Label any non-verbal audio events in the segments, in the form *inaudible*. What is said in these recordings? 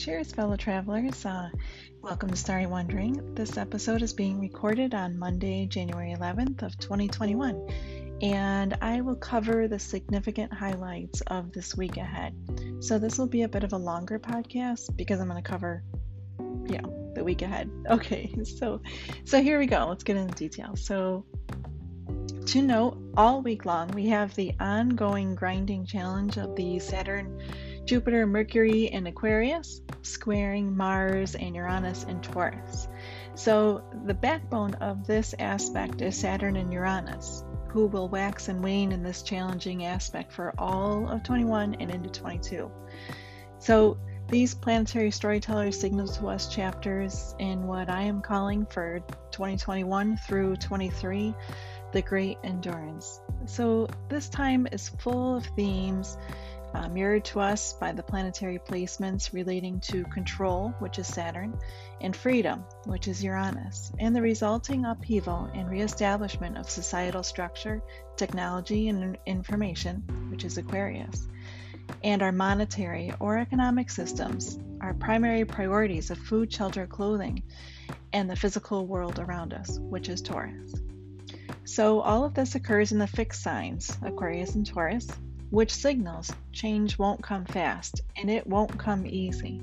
Cheers, fellow travelers. Uh, welcome to Starry Wondering. This episode is being recorded on Monday, January 11th of 2021, and I will cover the significant highlights of this week ahead. So this will be a bit of a longer podcast because I'm going to cover, yeah, the week ahead. *laughs* Okay, so so here we go. Let's get into details. So to note, all week long we have the ongoing grinding challenge of the Saturn Jupiter, Mercury, and Aquarius, squaring Mars and Uranus in Taurus. So, the backbone of this aspect is Saturn and Uranus, who will wax and wane in this challenging aspect for all of 21 and into 22. So, these planetary storytellers signal to us chapters in what I am calling for 2021 through 23 the Great Endurance. So, this time is full of themes uh, mirrored to us by the planetary placements relating to control, which is Saturn, and freedom, which is Uranus, and the resulting upheaval and reestablishment of societal structure, technology, and information, which is Aquarius, and our monetary or economic systems, our primary priorities of food, shelter, clothing, and the physical world around us, which is Taurus. So, all of this occurs in the fixed signs, Aquarius and Taurus, which signals change won't come fast and it won't come easy.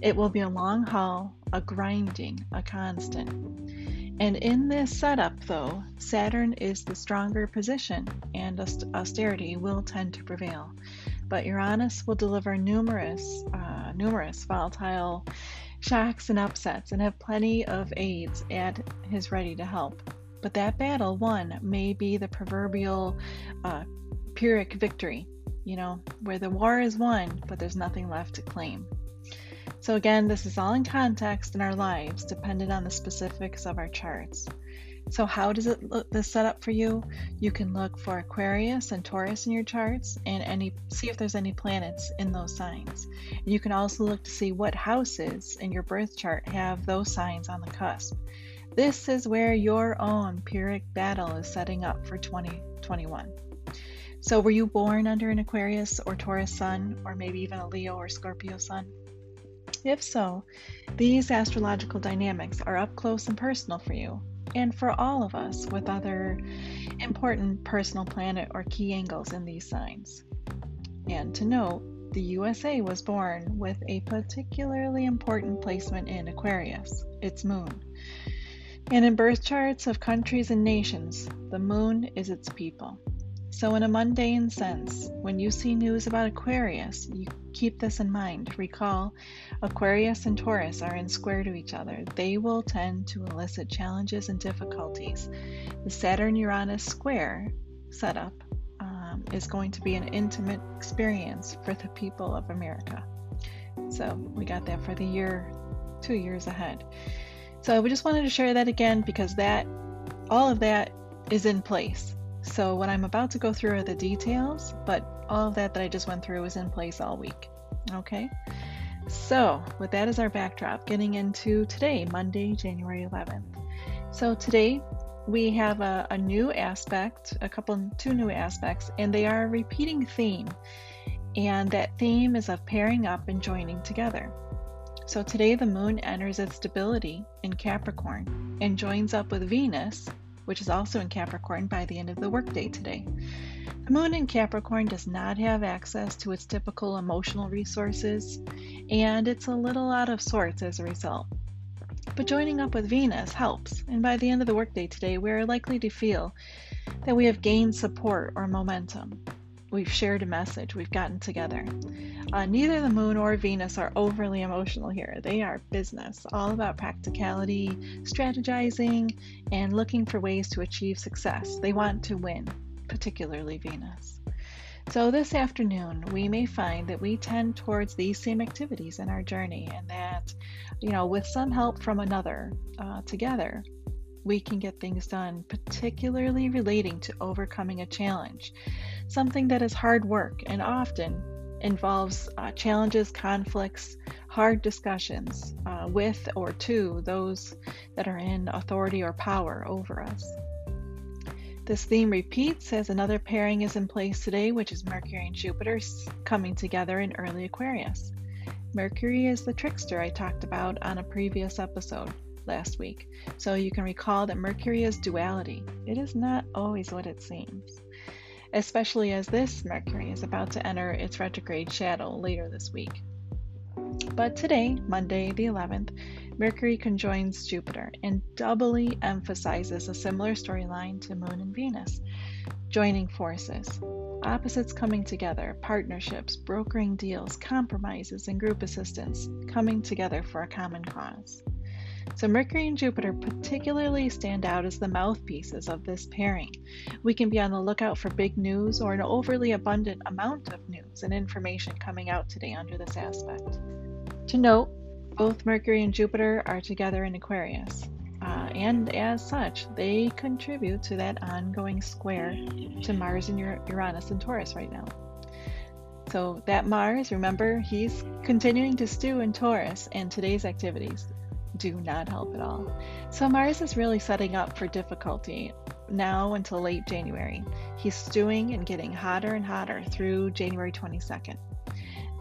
It will be a long haul, a grinding, a constant. And in this setup, though, Saturn is the stronger position and austerity will tend to prevail. But Uranus will deliver numerous, uh, numerous volatile shocks and upsets and have plenty of aides at his ready to help. But that battle won may be the proverbial uh, Pyrrhic victory, you know, where the war is won, but there's nothing left to claim. So, again, this is all in context in our lives, dependent on the specifics of our charts. So, how does it look this set up for you? You can look for Aquarius and Taurus in your charts and any see if there's any planets in those signs. You can also look to see what houses in your birth chart have those signs on the cusp. This is where your own Pyrrhic battle is setting up for 2021. So, were you born under an Aquarius or Taurus sun, or maybe even a Leo or Scorpio sun? If so, these astrological dynamics are up close and personal for you, and for all of us with other important personal planet or key angles in these signs. And to note, the USA was born with a particularly important placement in Aquarius, its moon. And in birth charts of countries and nations, the moon is its people. So, in a mundane sense, when you see news about Aquarius, you keep this in mind. Recall, Aquarius and Taurus are in square to each other. They will tend to elicit challenges and difficulties. The Saturn Uranus square setup um, is going to be an intimate experience for the people of America. So, we got that for the year, two years ahead. So, we just wanted to share that again because that, all of that is in place so, what I'm about to go through are the details, but all of that that I just went through is in place all week. Okay? So, with that as our backdrop, getting into today, Monday, January 11th. So, today we have a, a new aspect, a couple, two new aspects, and they are a repeating theme. And that theme is of pairing up and joining together. So, today the moon enters its debility in Capricorn and joins up with Venus which is also in Capricorn by the end of the workday today. The moon in Capricorn does not have access to its typical emotional resources, and it's a little out of sorts as a result. But joining up with Venus helps, and by the end of the workday today, we are likely to feel that we have gained support or momentum. We've shared a message, we've gotten together. Uh, neither the moon or Venus are overly emotional here. They are business, all about practicality, strategizing, and looking for ways to achieve success. They want to win, particularly Venus. So, this afternoon, we may find that we tend towards these same activities in our journey, and that, you know, with some help from another uh, together, we can get things done, particularly relating to overcoming a challenge, something that is hard work and often involves uh, challenges, conflicts, hard discussions uh, with or to those that are in authority or power over us. This theme repeats as another pairing is in place today, which is Mercury and Jupiter coming together in early Aquarius. Mercury is the trickster I talked about on a previous episode last week. So you can recall that Mercury is duality. It is not always what it seems, especially as this Mercury is about to enter its retrograde shadow later this week. But today, Monday the 11th, Mercury conjoins Jupiter and doubly emphasizes a similar storyline to Moon and Venus, joining forces. Opposites coming together, partnerships, brokering deals, compromises, and group assistance coming together for a common cause. So, Mercury and Jupiter particularly stand out as the mouthpieces of this pairing. We can be on the lookout for big news or an overly abundant amount of news and information coming out today under this aspect. To note, both Mercury and Jupiter are together in Aquarius, uh, and as such, they contribute to that ongoing square to Mars and Uranus and Taurus right now. So, that Mars, remember, he's continuing to stew in Taurus, and today's activities do not help at all. So Mars is really setting up for difficulty now until late January. He's stewing and getting hotter and hotter through January 22nd.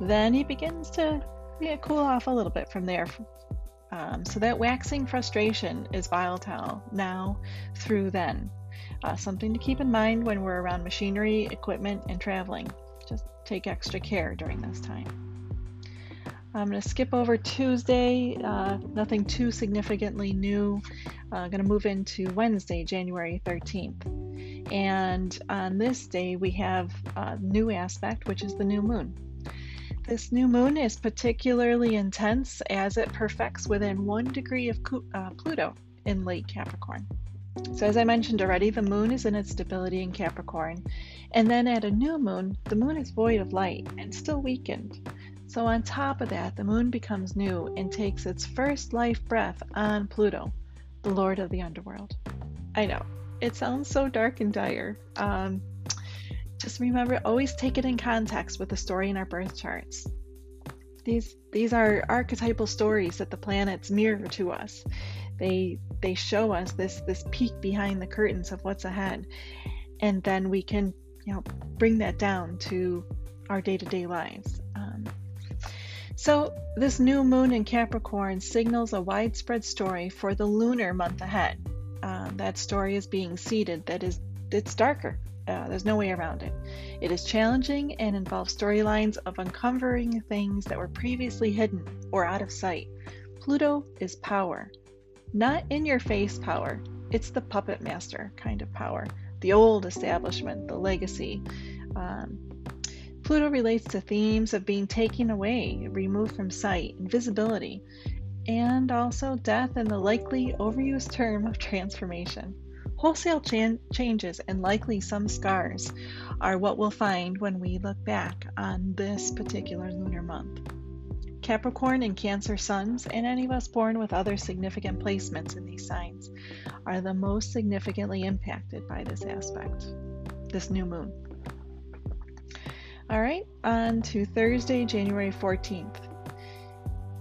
Then he begins to yeah, cool off a little bit from there. Um, so that waxing frustration is volatile now through then. Uh, something to keep in mind when we're around machinery, equipment, and traveling. Just take extra care during this time. I'm going to skip over Tuesday, uh, nothing too significantly new. I'm uh, going to move into Wednesday, January 13th. And on this day, we have a new aspect, which is the new moon. This new moon is particularly intense as it perfects within one degree of uh, Pluto in late Capricorn. So, as I mentioned already, the moon is in its debility in Capricorn. And then at a new moon, the moon is void of light and still weakened. So, on top of that, the moon becomes new and takes its first life breath on Pluto, the lord of the underworld. I know, it sounds so dark and dire. Um, just remember, always take it in context with the story in our birth charts. These, these are archetypal stories that the planets mirror to us. They, they show us this, this peek behind the curtains of what's ahead. And then we can you know, bring that down to our day to day lives. So, this new moon in Capricorn signals a widespread story for the lunar month ahead. Uh, that story is being seeded. That is, it's darker. Uh, there's no way around it. It is challenging and involves storylines of uncovering things that were previously hidden or out of sight. Pluto is power, not in your face power. It's the puppet master kind of power, the old establishment, the legacy. Um, Pluto relates to themes of being taken away, removed from sight, invisibility, and also death and the likely overused term of transformation. Wholesale chan- changes and likely some scars are what we'll find when we look back on this particular lunar month. Capricorn and Cancer suns, and any of us born with other significant placements in these signs, are the most significantly impacted by this aspect, this new moon. All right, on to Thursday, January 14th.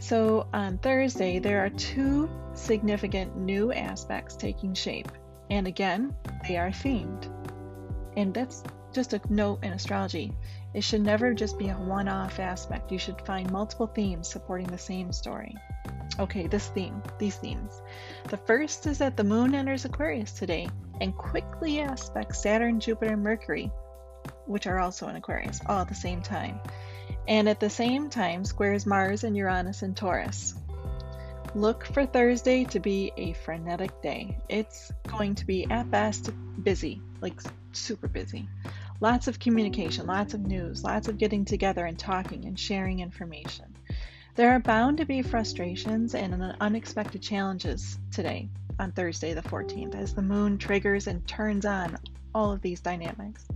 So, on Thursday, there are two significant new aspects taking shape. And again, they are themed. And that's just a note in astrology. It should never just be a one off aspect. You should find multiple themes supporting the same story. Okay, this theme, these themes. The first is that the moon enters Aquarius today and quickly aspects Saturn, Jupiter, Mercury, which are also in Aquarius, all at the same time. And at the same time, squares Mars and Uranus in Taurus. Look for Thursday to be a frenetic day. It's going to be at best busy, like super busy. Lots of communication, lots of news, lots of getting together and talking and sharing information. There are bound to be frustrations and unexpected challenges today, on Thursday the 14th, as the moon triggers and turns on all of these dynamics.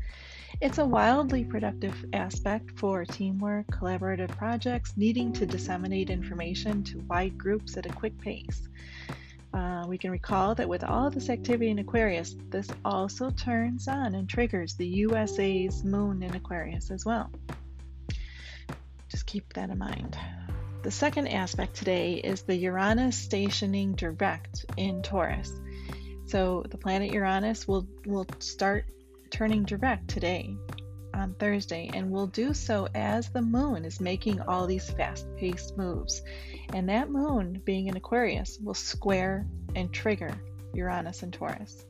It's a wildly productive aspect for teamwork, collaborative projects, needing to disseminate information to wide groups at a quick pace. Uh, we can recall that with all this activity in Aquarius, this also turns on and triggers the USA's moon in Aquarius as well. Just keep that in mind. The second aspect today is the Uranus stationing direct in Taurus. So the planet Uranus will, will start turning direct today. On Thursday, and will do so as the moon is making all these fast paced moves. And that moon, being in Aquarius, will square and trigger Uranus and Taurus.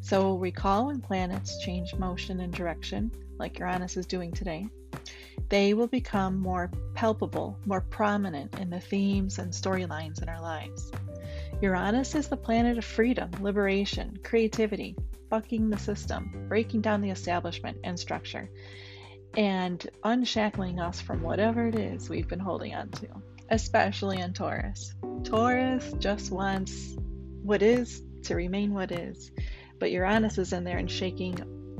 So recall when planets change motion and direction, like Uranus is doing today, they will become more palpable, more prominent in the themes and storylines in our lives. Uranus is the planet of freedom, liberation, creativity, bucking the system, breaking down the establishment and structure, and unshackling us from whatever it is we've been holding on to, especially in Taurus. Taurus just wants what is to remain what is, but Uranus is in there and shaking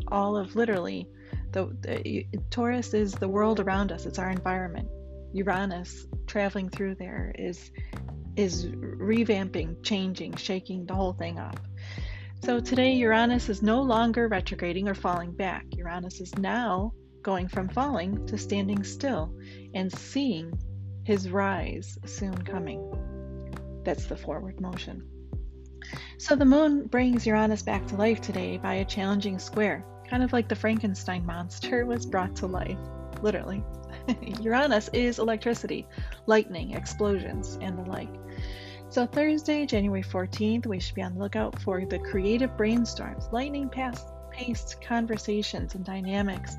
all of literally the, the Taurus is the world around us, it's our environment. Uranus traveling through there is is revamping, changing, shaking the whole thing up. So today Uranus is no longer retrograding or falling back. Uranus is now going from falling to standing still and seeing his rise soon coming. That's the forward motion. So the moon brings Uranus back to life today by a challenging square kind of like the Frankenstein monster was brought to life, literally. *laughs* Uranus is electricity, lightning, explosions, and the like. So, Thursday, January 14th, we should be on the lookout for the creative brainstorms, lightning paced conversations and dynamics,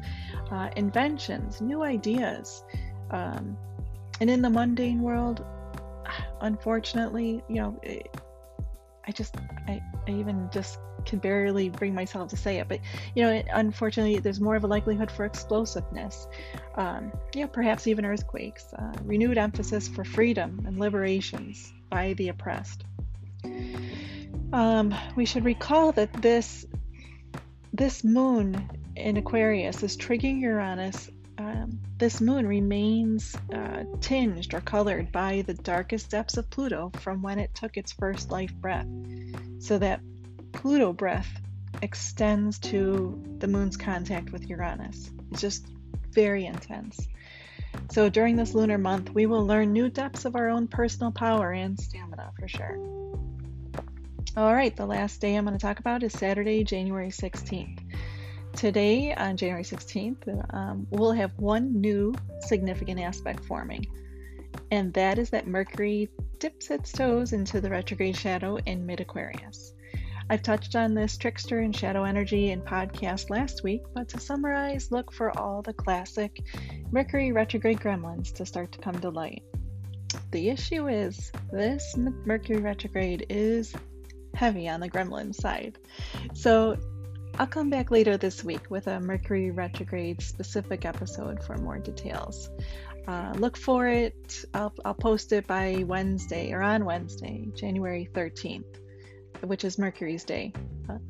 uh, inventions, new ideas. Um, and in the mundane world, *sighs* unfortunately, you know, I just, I, I even just can barely bring myself to say it, but you know, it, unfortunately, there's more of a likelihood for explosiveness. Um, yeah, perhaps even earthquakes. Uh, renewed emphasis for freedom and liberations by the oppressed. Um, we should recall that this this moon in Aquarius is triggering Uranus. Um, this moon remains uh, tinged or colored by the darkest depths of Pluto from when it took its first life breath. So that Pluto breath extends to the moon's contact with Uranus. It's just very intense. So during this lunar month, we will learn new depths of our own personal power and stamina for sure. All right, the last day I'm going to talk about is Saturday, January 16th. Today, on January 16th, um, we'll have one new significant aspect forming, and that is that Mercury dips its toes into the retrograde shadow in mid Aquarius. I've touched on this trickster and shadow energy in podcast last week, but to summarize, look for all the classic Mercury retrograde gremlins to start to come to light. The issue is this Mercury retrograde is heavy on the gremlin side. So I'll come back later this week with a Mercury retrograde specific episode for more details. Uh, look for it. I'll, I'll post it by Wednesday or on Wednesday, January 13th which is Mercury's day.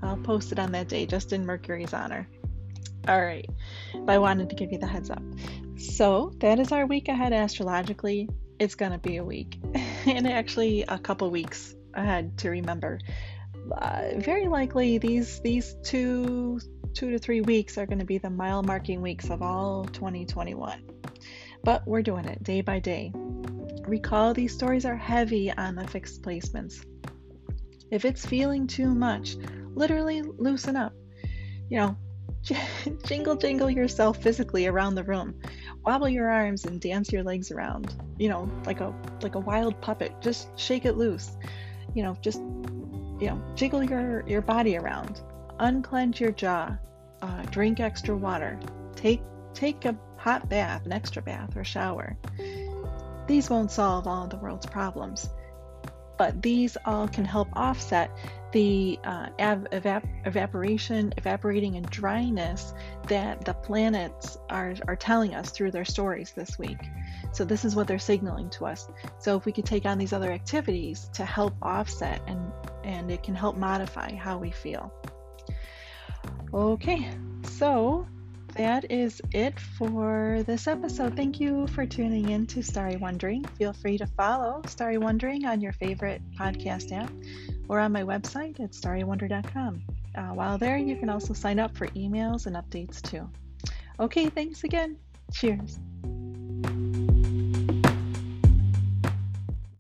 I'll post it on that day just in Mercury's honor. All right, but I wanted to give you the heads up. So that is our week ahead astrologically. It's gonna be a week, *laughs* and actually a couple weeks ahead to remember. Uh, very likely these these two two to three weeks are going to be the mile marking weeks of all 2021. But we're doing it day by day. Recall these stories are heavy on the fixed placements. If it's feeling too much, literally loosen up. You know, *laughs* jingle jingle yourself physically around the room. Wobble your arms and dance your legs around. You know, like a like a wild puppet. Just shake it loose. You know, just you know, jiggle your your body around. Unclench your jaw. Uh, drink extra water. Take take a hot bath, an extra bath or shower. These won't solve all the world's problems, but these all can help offset the uh, ev- evap- evaporation, evaporating, and dryness that the planets are, are telling us through their stories this week. So, this is what they're signaling to us. So, if we could take on these other activities to help offset and, and it can help modify how we feel. Okay, so that is it for this episode. Thank you for tuning in to Starry Wondering. Feel free to follow Starry Wondering on your favorite podcast app or on my website at starrywonder.com. Uh, while there, you can also sign up for emails and updates too. Okay, thanks again. Cheers.